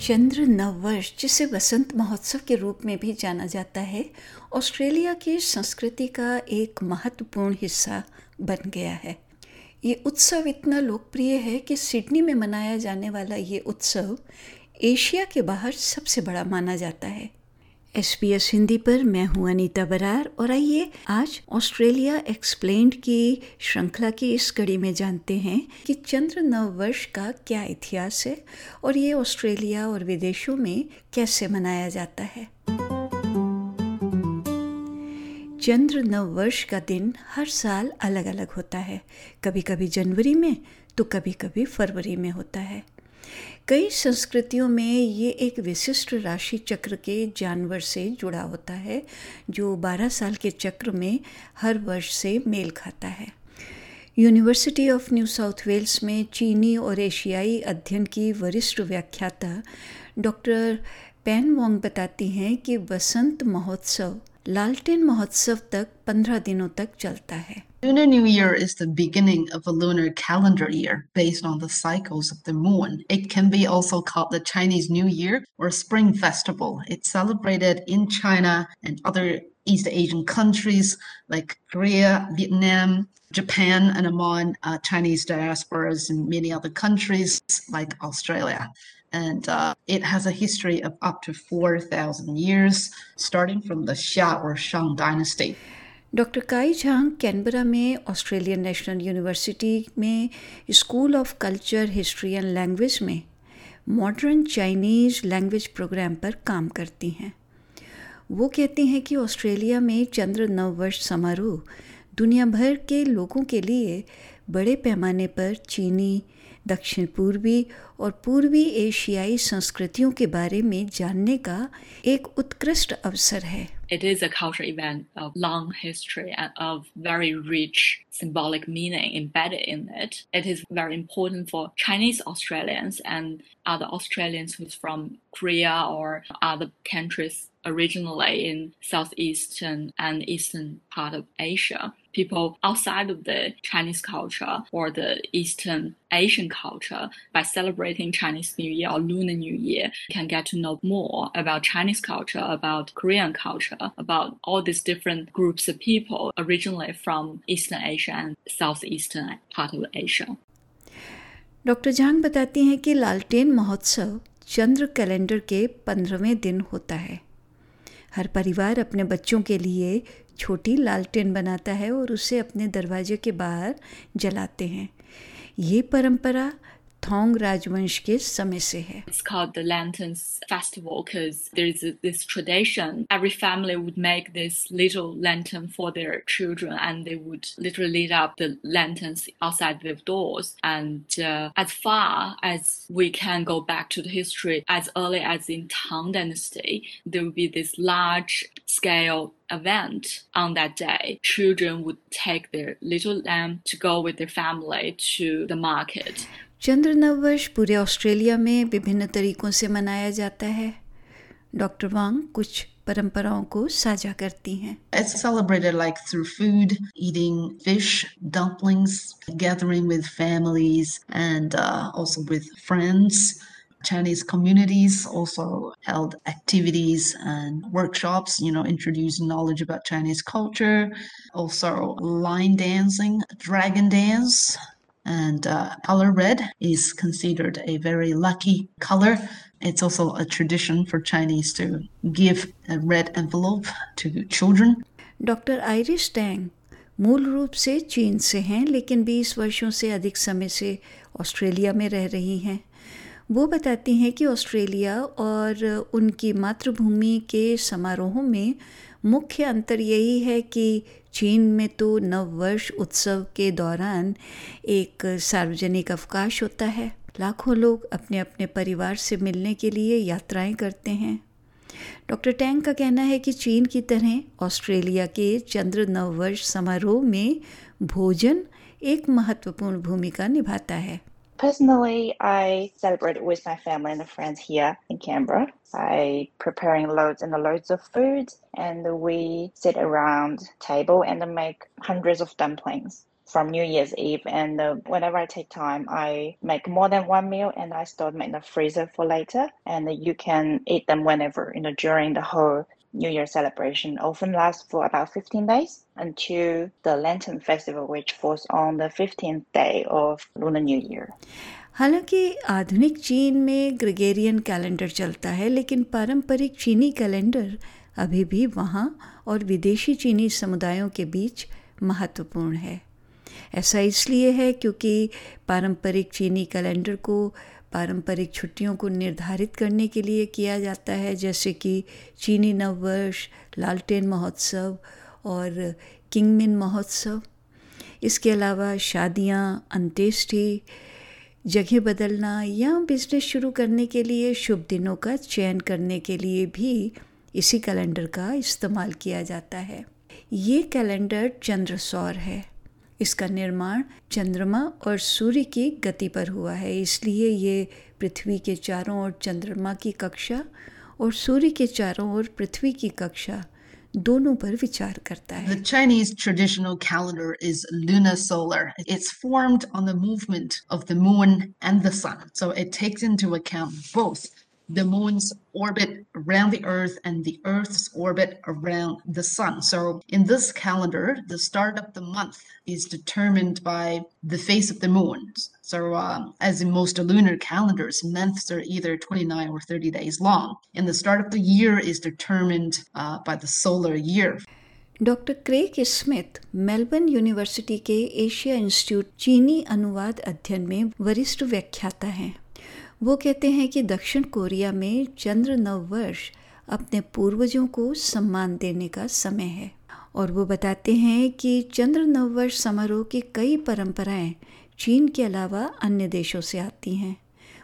चंद्र नववर्ष, जिसे वसंत महोत्सव के रूप में भी जाना जाता है, ऑस्ट्रेलिया की संस्कृति का एक महत्वपूर्ण हिस्सा बन गया है। ये उत्सव इतना लोकप्रिय है कि सिडनी में मनाया जाने वाला ये उत्सव एशिया के बाहर सबसे बड़ा माना जाता है। एस पी एस हिंदी पर मैं हूँ अनीता बरार। और आइए, आज ऑस्ट्रेलिया एक्सप्लेन्ड की श्रृंखला की इस कड़ी में जानते हैं कि चंद्र नव वर्ष का क्या इतिहास है और ये ऑस्ट्रेलिया और विदेशों में कैसे मनाया जाता है। चंद्र नव वर्ष का दिन हर साल अलग अलग होता है। कभी कभी जनवरी में तो कभी कभी फरवरी में होता है। कई संस्कृतियों में ये एक विशिष्ट राशि चक्र के जानवर से जुड़ा होता है, जो 12 साल के चक्र में हर वर्ष से मेल खाता है। University of New South Wales में चीनी और एशियाई अध्ययन की वरिष्ठ व्याख्याता डॉक्टर पैन वोंग बताती हैं कि बसंत महोत्सव, लालटेन महोत्सव तक पंद्रह दिनों तक चलता है। Lunar New Year is the beginning of a lunar calendar year based on the cycles of the moon. It can be also called the Chinese New Year or Spring Festival. It's celebrated in China and other East Asian countries like Korea, Vietnam, Japan, and among uh, Chinese diasporas in many other countries like Australia. And uh, it has a history of up to 4,000 years, starting from the Xia or Shang dynasty. Doctor Kai Zhang Canberra में Australian National University में school of culture, history and language में modern Chinese language program पर काम करती हैं। वो कहती हैं कि ऑस्ट्रेलिया में चंद्र नववर्ष समारोह दुनिया भर के लोगों के लिए बड़े पैमाने पर चीनी, दक्षिण पूर्वी और पूर्वी एशियाई संस्कृतियों के बारे में जानने का एक उत्कृष्ट अवसर है। It is a cultural event of long history and of very rich symbolic meaning embedded in it. It is very important for Chinese Australians and other Australians who's from Korea or other countries originally in southeastern and eastern part of Asia People outside of the Chinese culture or the Eastern Asian culture by celebrating Chinese New Year or Lunar New Year can get to know more about Chinese culture, about Korean culture, about all these different groups of people originally from Eastern Asia and Southeastern part of Asia. Doctor Zhang बताती हैं कि लालटेन महोत्सव चंद्र calendar के पंद्रहवें दिन होता है हर परिवार अपने बच्चों के लिए छोटी लालटेन बनाता है और उसे अपने दरवाजे के बाहर जलाते हैं। ये परंपरा Thong Rajvansh के समय से है It's called the Lanterns Festival because there's this tradition. Every family would make this little lantern for their children and they would literally light up the lanterns outside their doors. And uh, as far as we can go back to the history, as early as in Tang Dynasty, there would be this large scale event on that day. Children would take their little lamb to go with their family to the market. चंद्र नववर्ष पूरे Australia में विभिन्न तरीकों से मनाया जाता है doctor वांग कुछ परंपराओं को साझा करती हैं It's celebrated like through food, eating fish, dumplings, gathering with families and uh, also with friends. Chinese communities also held activities and workshops, you know, introducing knowledge about Chinese culture. Also, line dancing, dragon dance, and uh, color red is considered a very lucky color. It's also a tradition for Chinese to give a red envelope to children. Doctor Irish Tang मूल रूप से चीन से हैं लेकिन 20 वर्षों से अधिक समय से ऑस्ट्रेलिया में रह रही हैं वो बताती हैं कि ऑस्ट्रेलिया और उनकी मातृभूमि के समारोहों में मुख्य अंतर यही है कि चीन में तो नव वर्ष उत्सव के दौरान एक सार्वजनिक अवकाश होता है। लाखों लोग अपने अपने परिवार से मिलने के लिए यात्राएँ करते हैं। डॉक्टर टैंग का कहना है कि चीन की तरह ऑस्ट्रेलिया के चंद्र नववर्ष समारोह में भोजन एक महत्वपूर्ण भूमिका निभाता है। Personally, I celebrate with my family and friends here in Canberra by preparing loads and loads of food, and we sit around table and make hundreds of dumplings. from New Year's Eve. And uh, whenever I take time, I make more than one meal and I store them in the freezer for later. And you can eat them whenever, you know, during the whole New Year celebration often lasts for about 15 days until the Lantern Festival, which falls on the 15th day of Lunar New Year. हालाँकि आधुनिक चीन में Gregorian calendar चलता है लेकिन पारंपरिक चीनी calendar अभी भी वहाँ और विदेशी चीनी समुदायों के बीच महत्वपूर्ण है ऐसा इसलिए है क्योंकि पारंपरिक चीनी कैलेंडर को, पारंपरिक छुट्टियों को निर्धारित करने के लिए किया जाता है, जैसे कि चीनी नववर्ष, लालटेन महोत्सव और किंगमिन महोत्सव। इसके अलावा शादियाँ, अंत्येष्टि, जगह बदलना या बिज़नेस शुरू करने के लिए शुभ दिनों का चयन करने के लिए भी इसी कैलेंडर का इस्तेमाल किया जाता है। ये कैलेंडर चंद्र सौर है। इसका निर्माण चंद्रमा और सूर्य की गति पर हुआ है इसलिए ये पृथ्वी के चारों ओर चंद्रमा की कक्षा और सूर्य के चारों ओर पृथ्वी की कक्षा दोनों पर विचार करता है The Chinese traditional calendar is lunar solar. It's formed on the movement of the moon and the sun. So it takes into account both the moon's orbit around the earth and the earth's orbit around the sun. So in this calendar, the start of the month is determined by the phase of the moon. So um, as in most lunar calendars, months are either 29 or 30 days long. And the start of the year is determined uh, by the solar year. Doctor Craig Smith Melbourne university के Asia Institute चीनी अनुवाद अध्ययन में वरिष्ठ व्याख्याता हैं वो कहते हैं कि दक्षिण कोरिया में चंद्र नव वर्ष अपने पूर्वजों को सम्मान देने का समय है और वो बताते हैं कि चंद्र नववर्ष समारोह की कई परंपराएँ चीन के अलावा अन्य देशों से आती हैं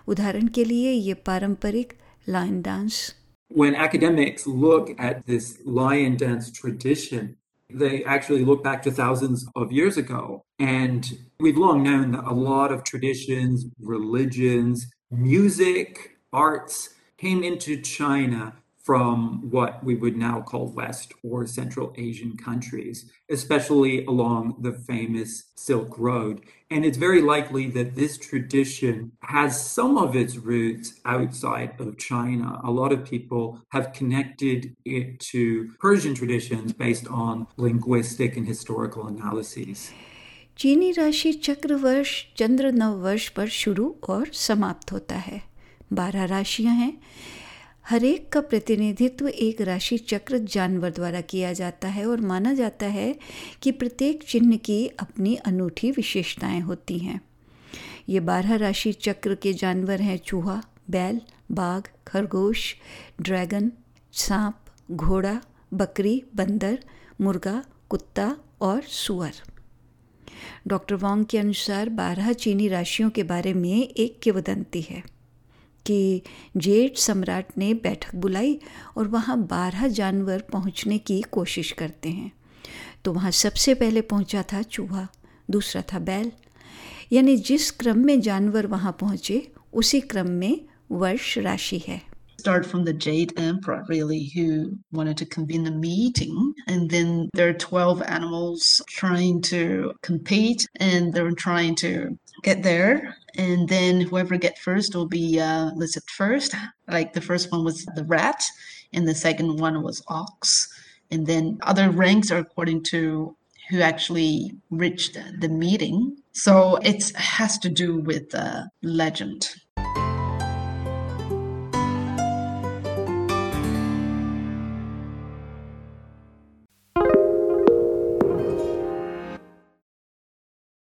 उदाहरण के लिए ये पारंपरिक lion dance When academics look at this lion dance tradition, they actually look back to thousands of years ago. And we've long known that a lot of traditions, religions, music, arts came into China from what we would now call West or Central Asian countries, especially along the famous Silk Road. And it's very likely that this tradition has some of its roots outside of China. A lot of people have connected it to Persian traditions based on linguistic and historical analyses. चीनी राशि चक्र वर्ष चंद्र नव वर्ष पर शुरू और समाप्त होता है। बारह राशियाँ हैं। हर एक का प्रतिनिधित्व एक राशि चक्र जानवर द्वारा किया जाता है और माना जाता है कि प्रत्येक चिन्ह की अपनी अनूठी विशेषताएँ होती हैं। ये बारह राशि चक्र के जानवर हैं। चूहा, बैल, बाघ, खरगोश, ड्रैगन, सांप, घोड़ा, बकरी, बंदर, मुर्गा, कुत्ता और सुअर। डॉक्टर वांग के अनुसार बारह चीनी राशियों के बारे में एक किवदंती है कि जेठ सम्राट ने बैठक बुलाई और वहाँ बारह जानवर पहुँचने की कोशिश करते हैं। तो वहाँ सबसे पहले पहुँचा था चूहा, दूसरा था बैल। यानी जिस क्रम में जानवर वहाँ पहुँचे, उसी क्रम में वर्ष राशि है। Start from the Jade Emperor, really, who wanted to convene a meeting. And then there are 12 animals trying to compete and they're trying to get there. And then whoever get first will be uh, listed first. Like the first one was the rat, and the second one was ox. And then other ranks are according to who actually reached the meeting. So it has to do with uh, legend.